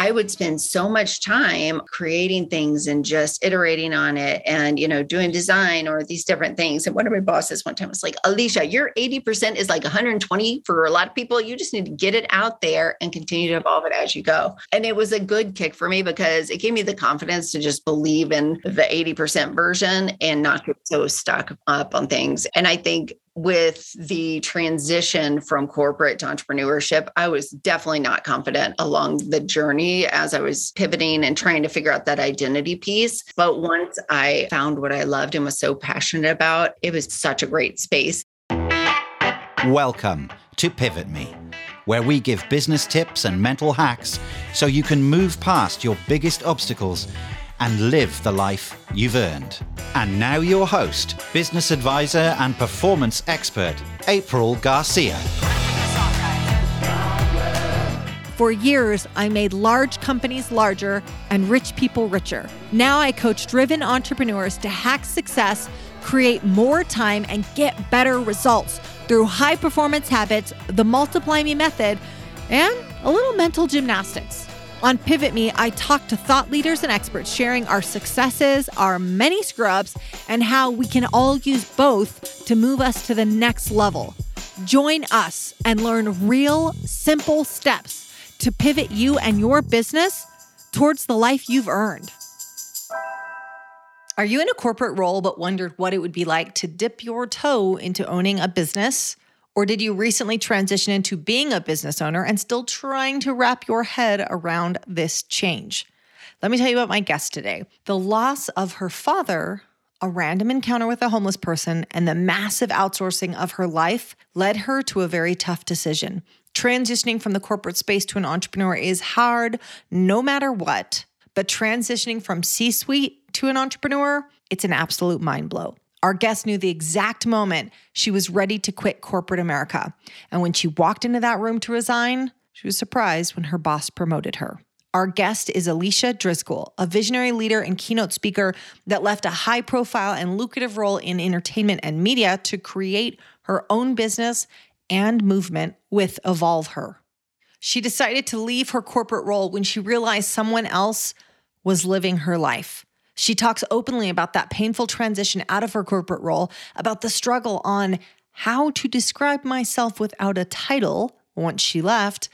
I would spend so much time creating things and just iterating on it and, you know, doing design or these different things. And one of my bosses one time was like, Alicia, your 80% is like 120 for a lot of people. You just need to get it out there and continue to evolve it as you go. And it was a good kick for me because it gave me the confidence to just believe in the 80% version and not get so stuck up on things. And I think with the transition from corporate to entrepreneurship, I was definitely not confident along the journey as I was pivoting and trying to figure out that identity piece. But once I found what I loved and was so passionate about, it was such a great space. Welcome to Pivot Me, where we give business tips and mental hacks so you can move past your biggest obstacles and live the life you've earned. And now, your host, business advisor, and performance expert, April Garcia. For years, I made large companies larger and rich people richer. Now I coach driven entrepreneurs to hack success, create more time, and get better results through high performance habits, the Multiply Me method, and a little mental gymnastics. On Pivot Me, I talk to thought leaders and experts sharing our successes, our many scrubs, and how we can all use both to move us to the next level. Join us and learn real, simple steps to pivot you and your business towards the life you've earned. Are you in a corporate role but wondered what it would be like to dip your toe into owning a business? Or did you recently transition into being a business owner and still trying to wrap your head around this change? Let me tell you about my guest today. The loss of her father, a random encounter with a homeless person, and the massive outsourcing of her life led her to a very tough decision. Transitioning from the corporate space to an entrepreneur is hard no matter what, but transitioning from C suite to an entrepreneur, it's an absolute mind blow. Our guest knew the exact moment she was ready to quit corporate America. And when she walked into that room to resign, she was surprised when her boss promoted her. Our guest is Alicia Driscoll, a visionary leader and keynote speaker that left a high profile and lucrative role in entertainment and media to create her own business and movement with Evolve Her. She decided to leave her corporate role when she realized someone else was living her life. She talks openly about that painful transition out of her corporate role, about the struggle on how to describe myself without a title once she left.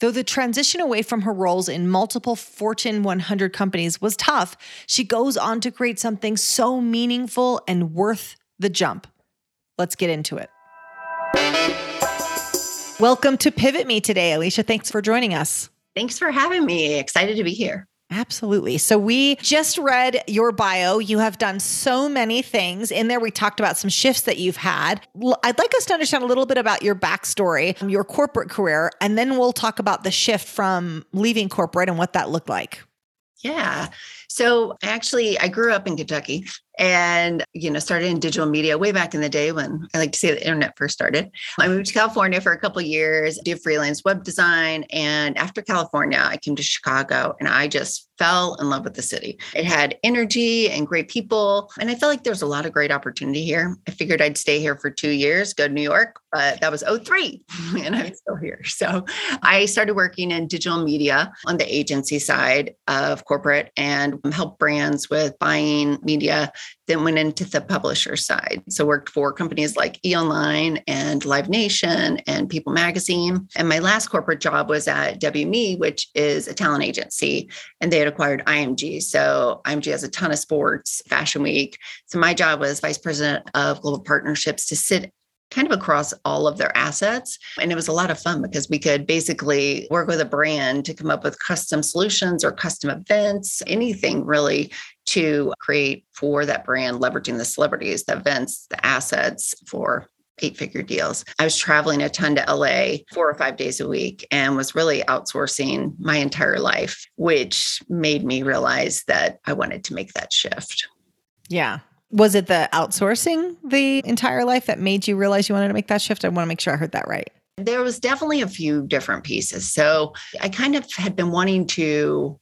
Though the transition away from her roles in multiple Fortune 100 companies was tough, she goes on to create something so meaningful and worth the jump. Let's get into it. Welcome to Pivot Me today, Alicia. Thanks for joining us. Thanks for having me. Excited to be here. Absolutely. So we just read your bio. You have done so many things. In there, we talked about some shifts that you've had. I'd like us to understand a little bit about your backstory, your corporate career, and then we'll talk about the shift from leaving corporate and what that looked like. Yeah. So actually, I grew up in Kentucky and you know started in digital media way back in the day when i like to say the internet first started. I moved to california for a couple years did freelance web design and after california i came to chicago and i just fell in love with the city. It had energy and great people. And I felt like there's a lot of great opportunity here. I figured I'd stay here for two years, go to New York, but that was 03 and I'm still here. So I started working in digital media on the agency side of corporate and help brands with buying media then went into the publisher side. So worked for companies like eOnline and Live Nation and People Magazine. And my last corporate job was at WME, which is a talent agency, and they had acquired IMG. So IMG has a ton of sports, Fashion Week. So my job was vice president of global partnerships to sit kind of across all of their assets. And it was a lot of fun because we could basically work with a brand to come up with custom solutions or custom events, anything really to create for that brand, leveraging the celebrities, the events, the assets for eight figure deals. I was traveling a ton to LA four or five days a week and was really outsourcing my entire life, which made me realize that I wanted to make that shift. Yeah. Was it the outsourcing the entire life that made you realize you wanted to make that shift? I want to make sure I heard that right. There was definitely a few different pieces. So I kind of had been wanting to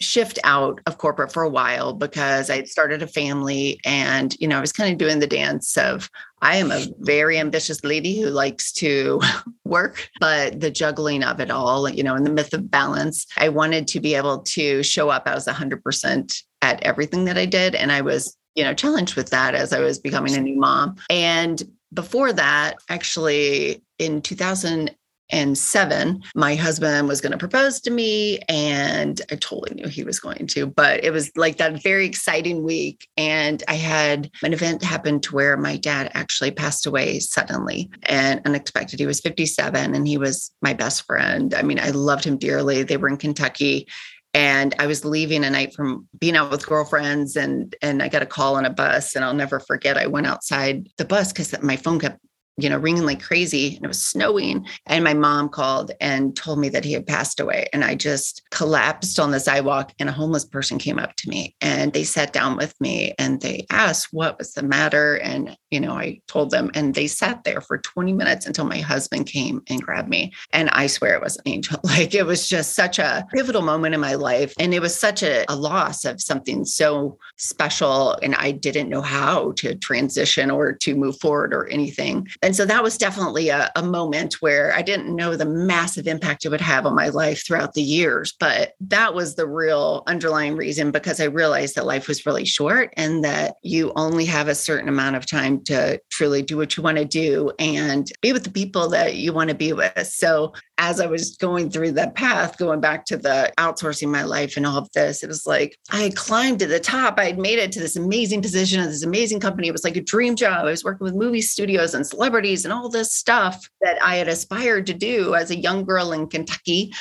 shift out of corporate for a while because I had started a family and, you know, I was kind of doing the dance of I am a very ambitious lady who likes to work, but the juggling of it all, you know, and the myth of balance, I wanted to be able to show up as 100% at everything that I did. And I was, you know, challenged with that as I was becoming a new mom. And before that, actually in 2000 and seven, my husband was going to propose to me. And I totally knew he was going to, but it was like that very exciting week. And I had an event happen to where my dad actually passed away suddenly and unexpected. He was 57 and he was my best friend. I mean, I loved him dearly. They were in Kentucky and I was leaving a night from being out with girlfriends and and I got a call on a bus and I'll never forget I went outside the bus cuz my phone kept you know, ringing like crazy and it was snowing. And my mom called and told me that he had passed away. And I just collapsed on the sidewalk and a homeless person came up to me and they sat down with me and they asked what was the matter. And, you know, I told them and they sat there for 20 minutes until my husband came and grabbed me. And I swear it was an angel. Like it was just such a pivotal moment in my life. And it was such a, a loss of something so special. And I didn't know how to transition or to move forward or anything. And so that was definitely a, a, moment where I didn't know the massive impact it would have on my life throughout the years. But that was the real underlying reason because I realized that life was really short and that you only have a certain amount of time to truly do what you want to do and be with the people that you want to be with. So as I was going through that path, going back to the outsourcing my life and all of this, it was like I had climbed to the top. I had made it to this amazing position of this amazing company. It was like a dream job. I was working with movie studios and celebrities and all this stuff that I had aspired to do as a young girl in Kentucky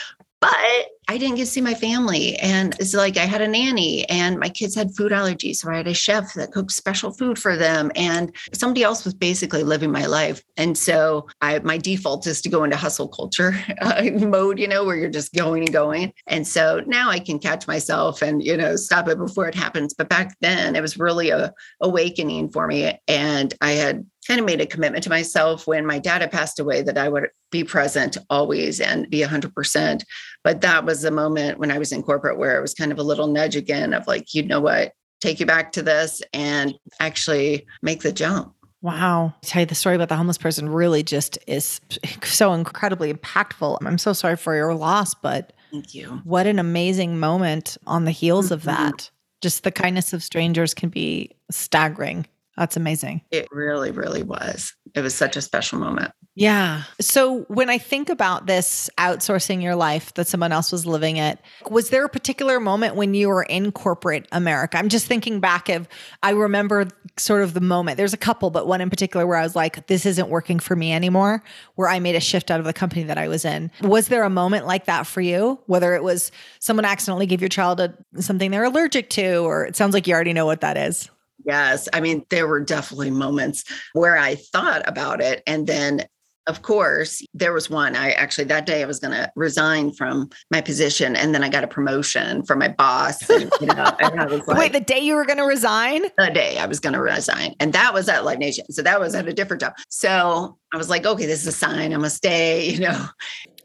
but I didn't get to see my family. And it's like I had a nanny and my kids had food allergies. So I had a chef that cooked special food for them. And somebody else was basically living my life. And so I my default is to go into hustle culture uh, mode, you know, where you're just going and going. And so now I can catch myself and, you know, stop it before it happens. But back then it was really a awakening for me. And I had kind of made a commitment to myself when my dad had passed away that I would be present always and be 100%. But that was the moment when I was in corporate where it was kind of a little nudge again of like, you know what, take you back to this and actually make the jump. Wow. I tell you the story about the homeless person really just is so incredibly impactful. I'm so sorry for your loss, but thank you. What an amazing moment on the heels mm-hmm. of that. Just the kindness of strangers can be staggering. That's amazing. It really, really was. It was such a special moment. Yeah. So when I think about this outsourcing your life that someone else was living it, was there a particular moment when you were in corporate America? I'm just thinking back of I remember sort of the moment. There's a couple, but one in particular where I was like, this isn't working for me anymore, where I made a shift out of the company that I was in. Was there a moment like that for you? Whether it was someone accidentally gave your child a, something they're allergic to, or it sounds like you already know what that is. Yes. I mean, there were definitely moments where I thought about it. And then, of course, there was one. I actually, that day, I was going to resign from my position. And then I got a promotion from my boss. And, you know, like, Wait, the day you were going to resign? The day I was going to resign. And that was at Live Nation. So that was at a different job. So I was like, okay, this is a sign. I'm going to stay, you know.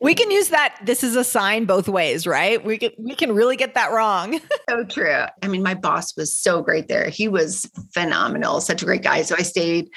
We can use that. This is a sign both ways, right? We can we can really get that wrong. so true. I mean, my boss was so great there. He was phenomenal, such a great guy. So I stayed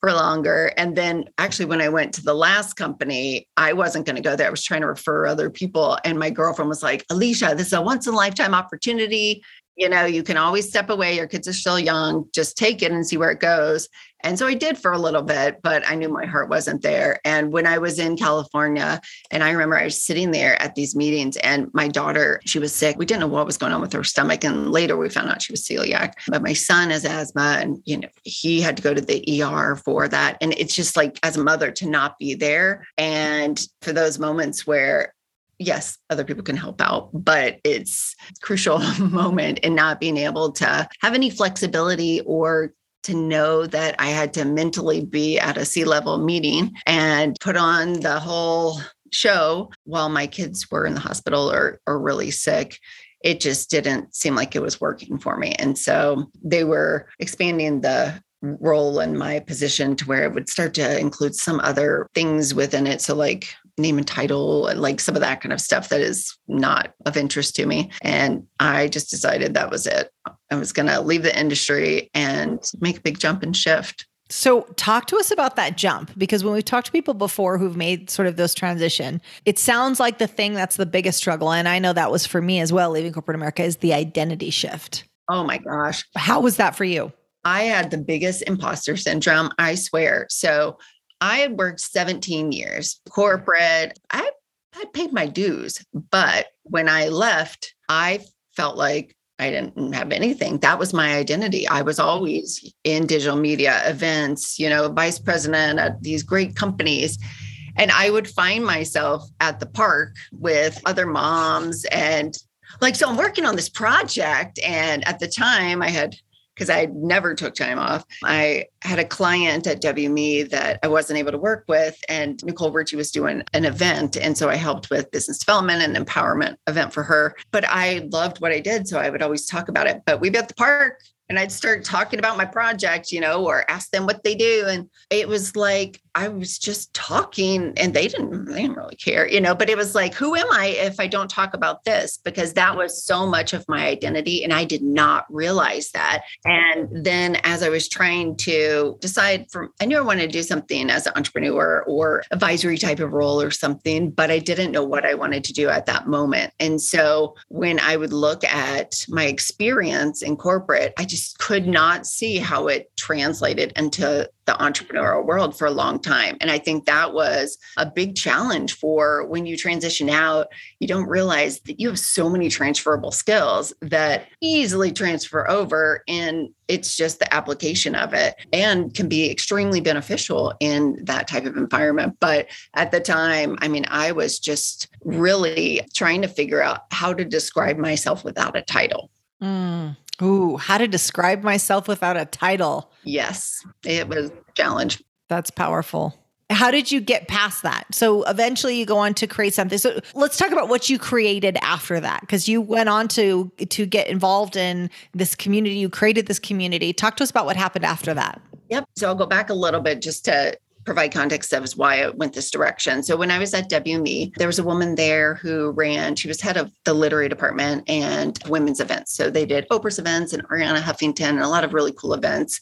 for longer. And then actually, when I went to the last company, I wasn't going to go there. I was trying to refer other people. And my girlfriend was like, Alicia, this is a once in a lifetime opportunity you know, you can always step away. Your kids are still young. Just take it and see where it goes. And so I did for a little bit, but I knew my heart wasn't there. And when I was in California, and I remember I was sitting there at these meetings, and my daughter, she was sick. We didn't know what was going on with her stomach. And later we found out she was celiac. But my son has asthma, and, you know, he had to go to the ER for that. And it's just like, as a mother, to not be there. And for those moments where yes, other people can help out, but it's crucial moment in not being able to have any flexibility or to know that I had to mentally be at a C-level meeting and put on the whole show while my kids were in the hospital or, or really sick it just didn't seem like it was working for me. And so they were expanding the role in my position to where it would start to include some other things within it. So, like name and title, and like some of that kind of stuff that is not of interest to me. And I just decided that was it. I was going to leave the industry and make a big jump and shift. So, talk to us about that jump because when we've talked to people before who've made sort of those transition, it sounds like the thing that's the biggest struggle. And I know that was for me as well, leaving corporate America, is the identity shift. Oh my gosh. How was that for you? I had the biggest imposter syndrome, I swear. So, I had worked 17 years corporate. I I paid my dues, but when I left, I felt like I didn't have anything. That was my identity. I was always in digital media events, you know, vice president at these great companies. And I would find myself at the park with other moms and like, so I'm working on this project. And at the time, I had because I never took time off. I had a client at WME that I wasn't able to work with, and Nicole Richie was doing an event. And so I helped with business development and empowerment event for her. But I loved what I did. So I would always talk about it. But we'd be at the park and I'd start talking about my project, you know, or ask them what they do. And it was like I was just talking and they didn't, they didn't really care, you know, but it was like, who am I if I don't talk about this? Because that was so much of my identity. And I did not realize that. And then as I was trying to decide from, I knew I wanted to do something as an entrepreneur or advisory type of role or something, but I didn't know what I wanted to do at that moment. And so when I would look at my experience in corporate, I just could not see how it translated into the entrepreneurial world for a long time. And I think that was a big challenge for when you transition out, you don't realize that you have so many transferable skills that easily transfer over. And it's just the application of it and can be extremely beneficial in that type of environment. But at the time, I mean, I was just really trying to figure out how to describe myself without a title. Mm. Ooh, how to describe myself without a title. Yes, it was a challenge. That's powerful. How did you get past that? So eventually you go on to create something. So let's talk about what you created after that because you went on to to get involved in this community. You created this community. Talk to us about what happened after that. Yep. So I'll go back a little bit just to provide context of why I went this direction. So when I was at WME, there was a woman there who ran, she was head of the literary department and women's events. So they did Oprah's events and Arianna Huffington and a lot of really cool events.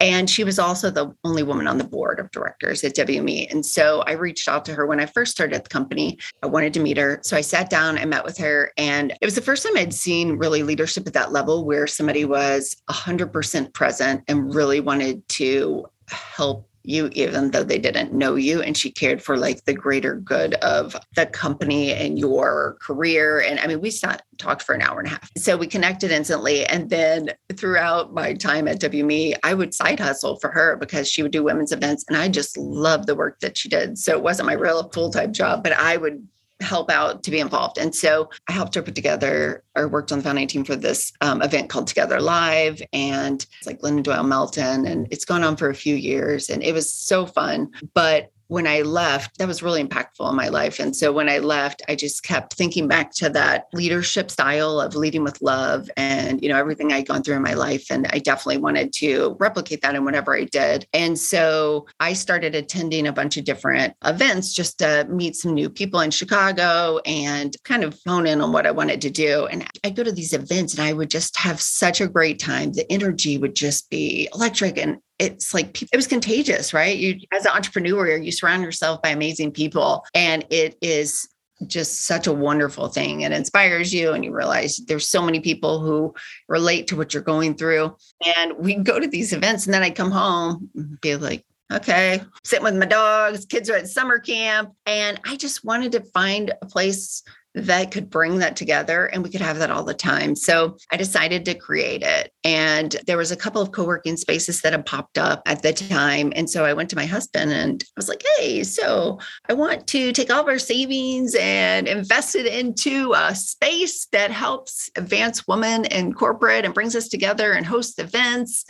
And she was also the only woman on the board of directors at WME. And so I reached out to her when I first started at the company. I wanted to meet her. So I sat down and met with her. And it was the first time I'd seen really leadership at that level where somebody was 100% present and really wanted to help you even though they didn't know you and she cared for like the greater good of the company and your career. And i mean we sat talked for an hour and a half. So we connected instantly. And then throughout my time at wme i would side hustle for her because she would do women's events and i just loved the work that she did. So it wasn't my real full-time job but i would help out to be involved. And so I helped her put together or worked on the founding team for this um, event called Together Live. And it's like Glennon Doyle Melton. And it's gone on for a few years and it was so fun. But when I left, that was really impactful in my life. And so when I left, I just kept thinking back to that leadership style of leading with love and, you know, everything I'd gone through in my life. And I definitely wanted to replicate that in whatever I did. And so I started attending a bunch of different events just to meet some new people in Chicago and kind of hone in on what I wanted to do. And I go to these events and I would just have such a great time. The energy would just be electric. And it's like it was contagious, right? You as an entrepreneur, you surround yourself by amazing people and it is just such a wonderful thing. It inspires you and you realize there's so many people who relate to what you're going through. And we go to these events and then I come home be like, okay, sitting with my dogs, kids are at summer camp. And I just wanted to find a place that could bring that together and we could have that all the time. So I decided to create it. And there was a couple of co-working spaces that had popped up at the time. And so I went to my husband and I was like, hey, so I want to take all of our savings and invest it into a space that helps advance women in corporate and brings us together and hosts events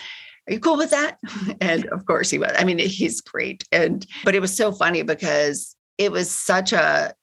are you cool with that? And of course he was. I mean, he's great. And but it was so funny because it was such a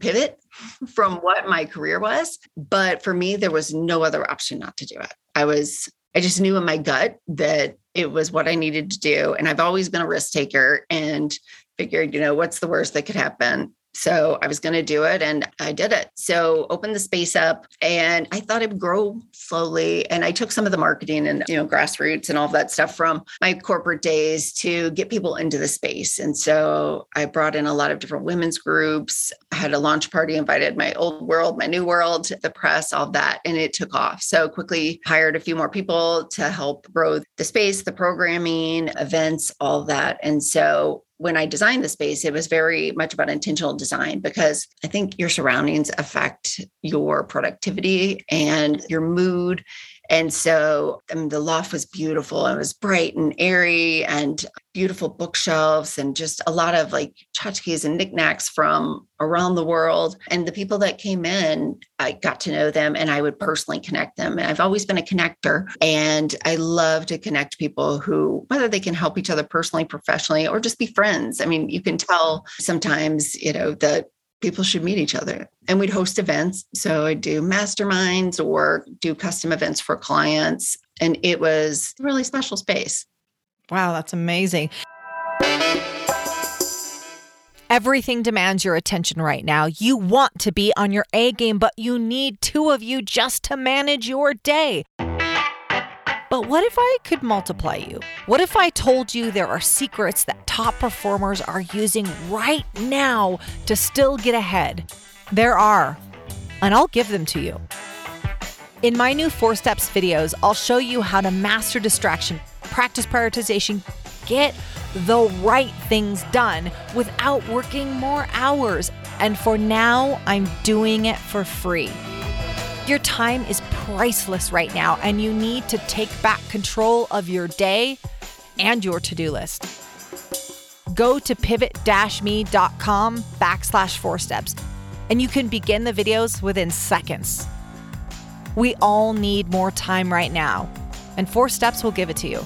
pivot from what my career was. But for me, there was no other option not to do it. I was, I just knew in my gut that it was what I needed to do. And I've always been a risk taker and figured, you know, what's the worst that could happen? So I was going to do it and I did it. So opened the space up and I thought it would grow slowly. And I took some of the marketing and, you know, grassroots and all that stuff from my corporate days to get people into the space. And so I brought in a lot of different women's groups. I had a launch party, invited my old world, my new world, the press, all that. And it took off. So quickly hired a few more people to help grow the space, the programming, events, all that. And so when I designed the space, it was very much about intentional design because I think your surroundings affect your productivity and your mood and so I mean, the loft was beautiful. It was bright and airy and beautiful bookshelves and just a lot of like tchotchkes and knickknacks from around the world. And the people that came in, I got to know them and I would personally connect them. And I've always been a connector and I love to connect people who, whether they can help each other personally, professionally, or just be friends. I mean, you can tell sometimes, you know, the people should meet each other. And we'd host events. So I'd do masterminds or do custom events for clients. And it was really special space. Wow, that's amazing. Everything demands your attention right now. You want to be on your A game, but you need two of you just to manage your day. But what if I could multiply you? What if I told you there are secrets that top performers are using right now to still get ahead? There are, and I'll give them to you. In my new Four Steps videos, I'll show you how to master distraction, practice prioritization, get the right things done without working more hours. And for now, I'm doing it for free. Your time is priceless right now, and you need to take back control of your day and your to do list. Go to pivot me.com backslash four steps, and you can begin the videos within seconds. We all need more time right now, and Four Steps will give it to you.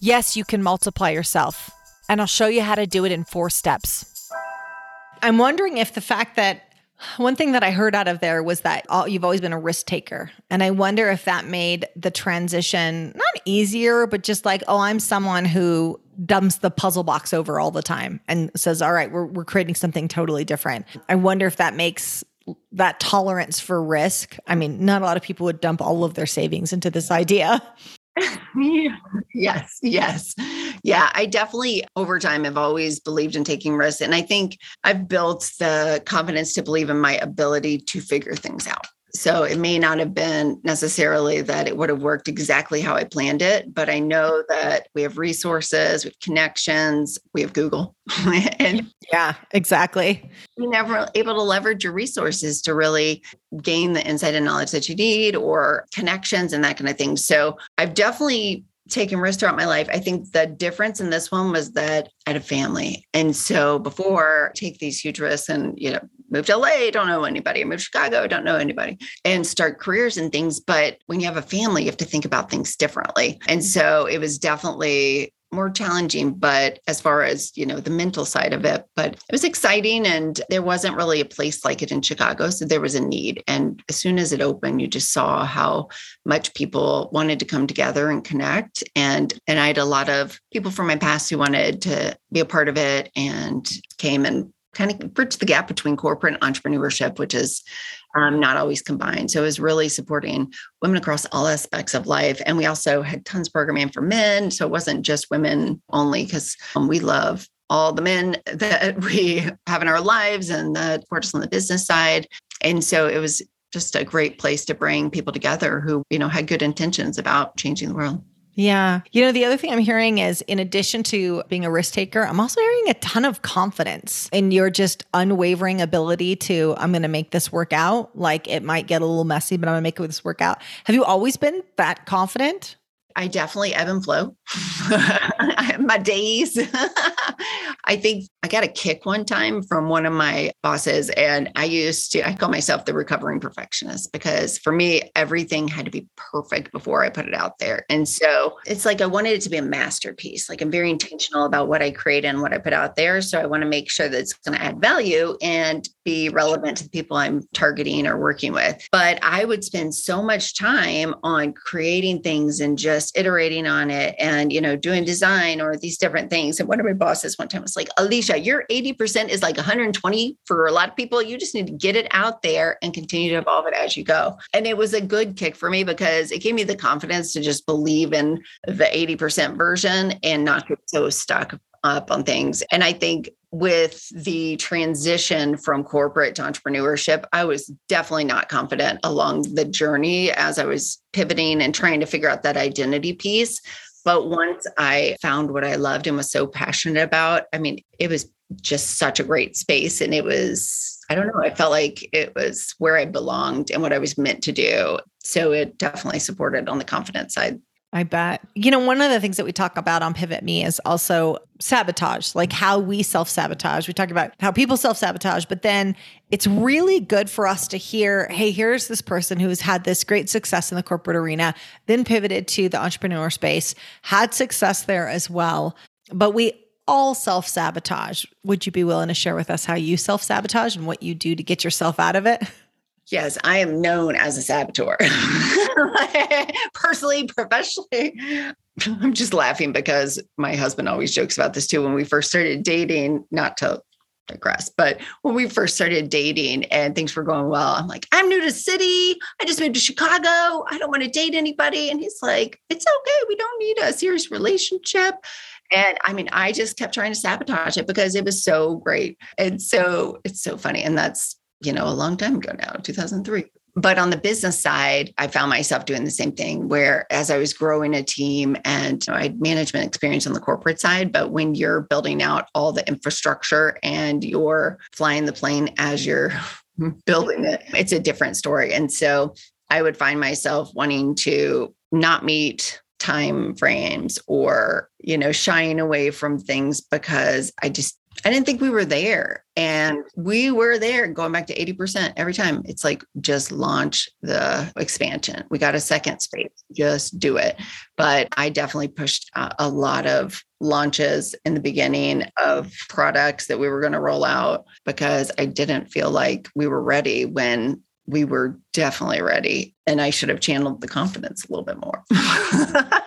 Yes, you can multiply yourself, and I'll show you how to do it in four steps. I'm wondering if the fact that one thing that I heard out of there was that all, you've always been a risk taker. And I wonder if that made the transition not easier, but just like, oh, I'm someone who dumps the puzzle box over all the time and says, all right, we're, we're creating something totally different. I wonder if that makes that tolerance for risk. I mean, not a lot of people would dump all of their savings into this idea. yes, yes. Yeah, I definitely over time have always believed in taking risks. And I think I've built the confidence to believe in my ability to figure things out. So it may not have been necessarily that it would have worked exactly how I planned it, but I know that we have resources, we have connections, we have Google. and yeah, exactly. You're never able to leverage your resources to really gain the insight and knowledge that you need or connections and that kind of thing. So I've definitely taken risks throughout my life. I think the difference in this one was that I had a family. And so before take these huge risks and, you know, move to LA, don't know anybody, move to Chicago, don't know anybody, and start careers and things. But when you have a family, you have to think about things differently. And so it was definitely more challenging but as far as you know the mental side of it but it was exciting and there wasn't really a place like it in chicago so there was a need. And as soon as it opened you just saw how much people wanted to come together and connect. And and i had a lot of people from my past who wanted to be a part of it and came and kind of bridge the gap between corporate and entrepreneurship which is um, not always combined. So it was really supporting women across all aspects of life. And we also had tons of programming for men. So it wasn't just women only, because um, we love all the men that we have in our lives and that support us on the business side. And so it was just a great place to bring people together who, you know, had good intentions about changing the world. Yeah. You know, the other thing I'm hearing is in addition to being a risk taker, I'm also hearing a ton of confidence in your just unwavering ability to, I'm going to make this work out. Like it might get a little messy, but I'm going to make it this work out. Have you always been that confident? I definitely ebb and flow. my days. I think I got a kick one time from one of my bosses, and I used to, I call myself the recovering perfectionist because for me, everything had to be perfect before I put it out there. And so it's like I wanted it to be a masterpiece. Like I'm very intentional about what I create and what I put out there. So I want to make sure that it's going to add value and be relevant to the people I'm targeting or working with. But I would spend so much time on creating things and just just iterating on it and, you know, doing design or these different things. And one of my bosses one time was like, Alicia, your 80% is like 120 for a lot of people. You just need to get it out there and continue to evolve it as you go. And it was a good kick for me because it gave me the confidence to just believe in the 80% version and not get so stuck up on things. And I think with the transition from corporate to entrepreneurship, I was definitely not confident along the journey as I was pivoting and trying to figure out that identity piece. But once I found what I loved and was so passionate about, I mean, it was just such a great space. And it was, I don't know, I felt like it was where I belonged and what I was meant to do. So it definitely supported on the confidence side. I bet. You know, one of the things that we talk about on Pivot Me is also sabotage, like how we self sabotage. We talk about how people self sabotage, but then it's really good for us to hear hey, here's this person who's had this great success in the corporate arena, then pivoted to the entrepreneur space, had success there as well. But we all self sabotage. Would you be willing to share with us how you self sabotage and what you do to get yourself out of it? Yes, I am known as a saboteur. Personally, professionally. I'm just laughing because my husband always jokes about this too. When we first started dating, not to digress, but when we first started dating and things were going well, I'm like, I'm new to city. I just moved to Chicago. I don't want to date anybody. And he's like, it's okay. We don't need a serious relationship. And I mean, I just kept trying to sabotage it because it was so great. And so it's so funny. And that's you know, a long time ago now, 2003. Mm-hmm. But on the business side, I found myself doing the same thing where as I was growing a team and you know, I had management experience on the corporate side, but when you're building out all the infrastructure and you're flying the plane as you're building it, it's a different story. And so I would find myself wanting to not meet time frames or you know shying away from things because i just I didn't think we were there. And we were there going back to 80% every time. It's like just launch the expansion. We got a second space, just do it. But I definitely pushed a lot of launches in the beginning of products that we were going to roll out because I didn't feel like we were ready when we were definitely ready. And I should have channeled the confidence a little bit more.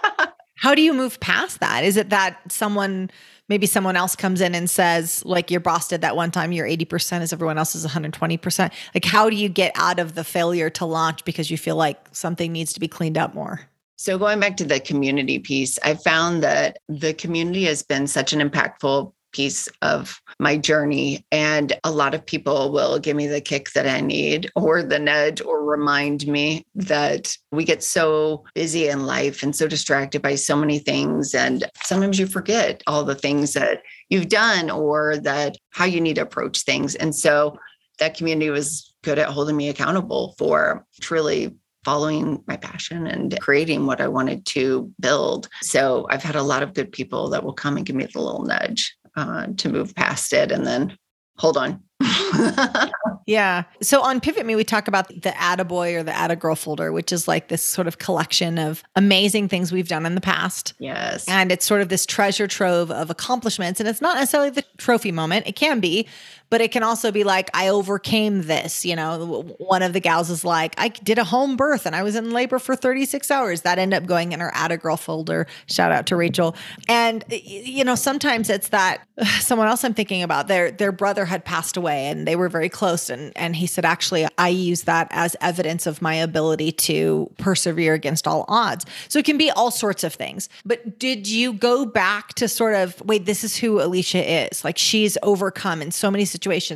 How do you move past that? Is it that someone, maybe someone else comes in and says, like your boss did that one time, you're 80% as everyone else is 120%? Like, how do you get out of the failure to launch because you feel like something needs to be cleaned up more? So, going back to the community piece, I found that the community has been such an impactful piece of my journey. And a lot of people will give me the kick that I need or the nudge or remind me that we get so busy in life and so distracted by so many things. And sometimes you forget all the things that you've done or that how you need to approach things. And so that community was good at holding me accountable for truly following my passion and creating what I wanted to build. So I've had a lot of good people that will come and give me the little nudge uh, to move past it and then hold on. yeah. So on Pivot Me, we talk about the Attaboy or the Attagirl folder, which is like this sort of collection of amazing things we've done in the past. Yes. And it's sort of this treasure trove of accomplishments. And it's not necessarily the trophy moment, it can be, but it can also be like i overcame this you know one of the gals is like i did a home birth and i was in labor for 36 hours. That ended up going in her Attagirl folder. Shout out to rachel. And you know sometimes it's that someone else i'm thinking about their their brother had passed away and they were very close and and he said actually i use that as evidence of my ability to persevere against all odds. So it can be all sorts of things. But did you go back to sort of wait this is who alicia is. Like she's overcome in so many situations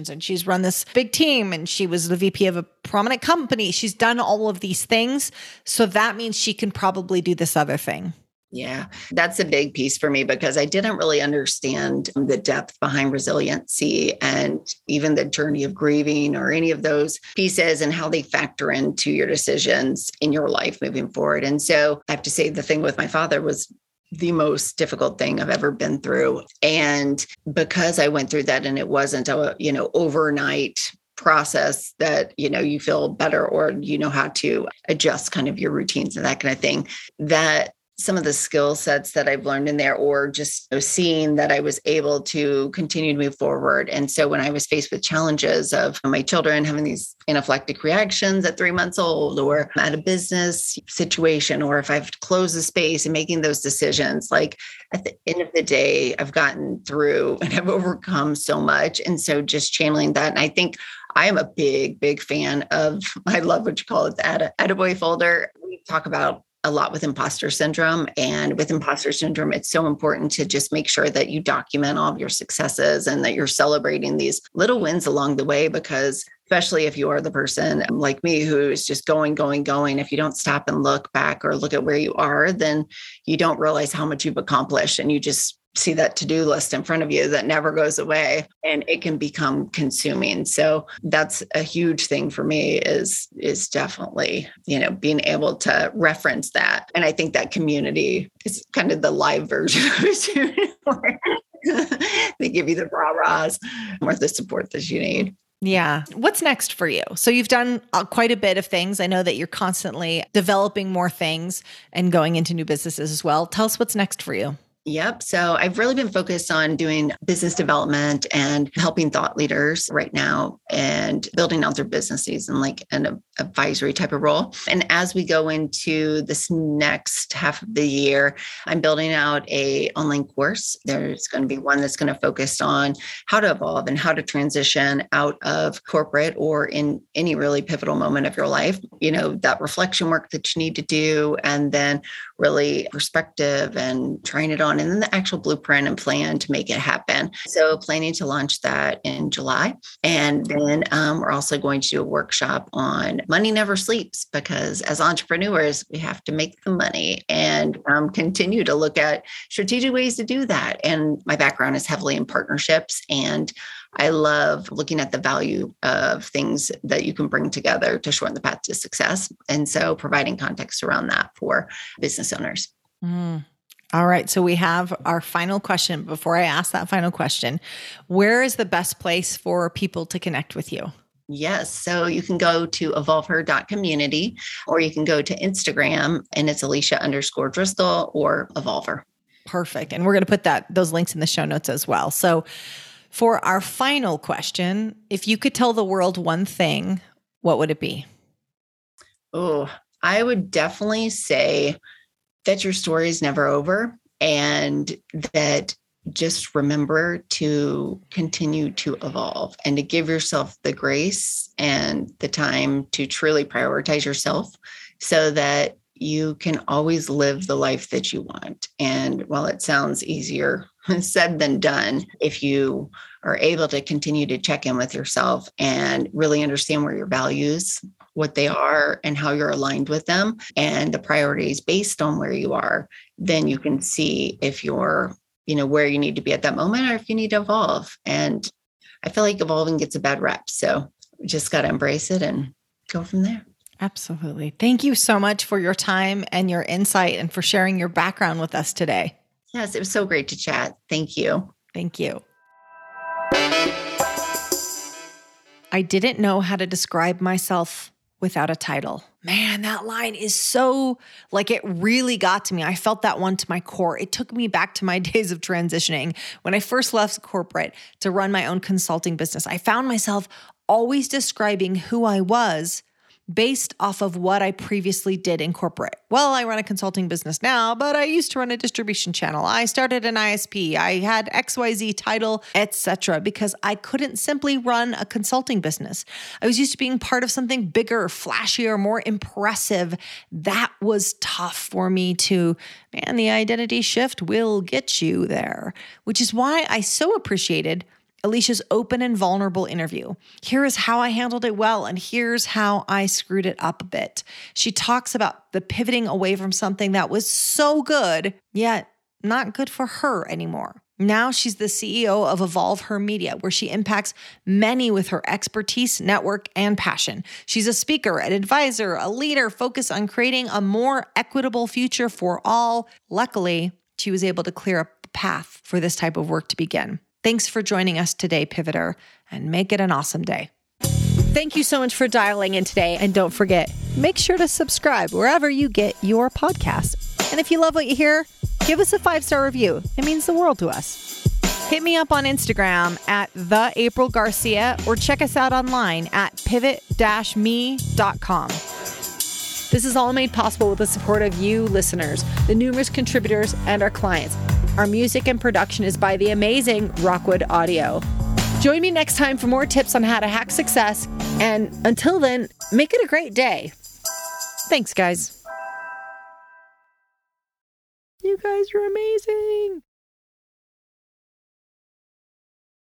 and she's run this big team and she was the VP of a prominent company. She's done all of these things. So that means she can probably do this other thing. Yeah, that's a big piece for me because I didn't really understand the depth behind resiliency and even the journey of grieving or any of those pieces and how they factor into your decisions in your life moving forward. And so I have to say, the thing with my father was the most difficult thing I've ever been through. And because I went through that and it wasn't a, you know, overnight process that, you know, you feel better or you know how to adjust kind of your routines and that kind of thing, that some of the skill sets that I've learned in there, or just you know, seeing that I was able to continue to move forward. And so when I was faced with challenges of my children having these anaphylactic reactions at three months old, or I'm at a business situation, or if I've closed the space and making those decisions, like at the end of the day, I've gotten through and I've overcome so much. And so just channeling that. And I think I am a big, big fan of, I love what you call it, the Attaboy folder. We talk about a lot with imposter syndrome. And with imposter syndrome, it's so important to just make sure that you document all of your successes and that you're celebrating these little wins along the way because especially if you are the person like me who is just going, going, going. If you don't stop and look back or look at where you are, then you don't realize how much you've accomplished and you just see that to-do list in front of you that never goes away and it can become consuming so that's a huge thing for me is is definitely you know being able to reference that and i think that community is kind of the live version of it they give you the rah-rahs or the support that you need yeah. What's next for you? So you've done uh, quite a bit of things. I know that you're constantly developing more things and going into new businesses as well. Tell us what's next for you. Yep. So I've really been focused on doing business development and helping thought leaders right now and building out their businesses and like an advisory type of role. And as we go into this next half of the year, I'm building out a online course. There's going to be one that's going to focus on how to evolve and how to transition out of corporate or in any really pivotal moment of your life. You know, that reflection work that you need to do and then really perspective and trying it and then the actual blueprint and plan to make it happen. So planning to launch that in July. And then um, we're also going to do a workshop on money never sleeps because as entrepreneurs, we have to make the money and um, continue to look at strategic ways to do that. And my background is heavily in partnerships and I love looking at the value of things that you can bring together to shorten the path to success. And so providing context around that for business owners. Mm. All right. So we have our final question. Before I ask that final question, where is the best place for people to connect with you? Yes. So you can go to evolver.community or you can go to Instagram and it's Alicia underscore Driscoll or Evolver. Perfect. And we're going to put that those links in the show notes as well. So for our final question, if you could tell the world one thing, what would it be? Oh, I would definitely say that your story is never over and that just remember to continue to evolve and to give yourself the grace and the time to truly prioritize yourself so that you can always live the life that you want. And while it sounds easier said than done, if you are able to continue to check in with yourself and really understand where your values what they are and how you're aligned with them and the priorities based on where you are then you can see if you're you know where you need to be at that moment or if you need to evolve and i feel like evolving gets a bad rep so just got to embrace it and go from there Absolutely. Thank you so much for your time and your insight and for sharing your background with us today. Yes, it was so great to chat. Thank you. Thank you. I didn't know how to describe myself without a title. Man, that line is so like it really got to me. I felt that one to my core. It took me back to my days of transitioning when I first left corporate to run my own consulting business. I found myself always describing who I was based off of what I previously did in corporate. Well, I run a consulting business now, but I used to run a distribution channel. I started an ISP. I had XYZ title, etc. because I couldn't simply run a consulting business. I was used to being part of something bigger, flashier, more impressive. That was tough for me to, man, the identity shift will get you there, which is why I so appreciated Alicia's open and vulnerable interview. Here is how I handled it well, and here's how I screwed it up a bit. She talks about the pivoting away from something that was so good, yet not good for her anymore. Now she's the CEO of Evolve Her Media, where she impacts many with her expertise, network, and passion. She's a speaker, an advisor, a leader focused on creating a more equitable future for all. Luckily, she was able to clear up the path for this type of work to begin. Thanks for joining us today, Pivoter, and make it an awesome day. Thank you so much for dialing in today. And don't forget, make sure to subscribe wherever you get your podcast. And if you love what you hear, give us a five star review. It means the world to us. Hit me up on Instagram at the April Garcia or check us out online at pivot-me.com. This is all made possible with the support of you listeners, the numerous contributors, and our clients. Our music and production is by the amazing Rockwood Audio. Join me next time for more tips on how to hack success. And until then, make it a great day. Thanks, guys. You guys are amazing.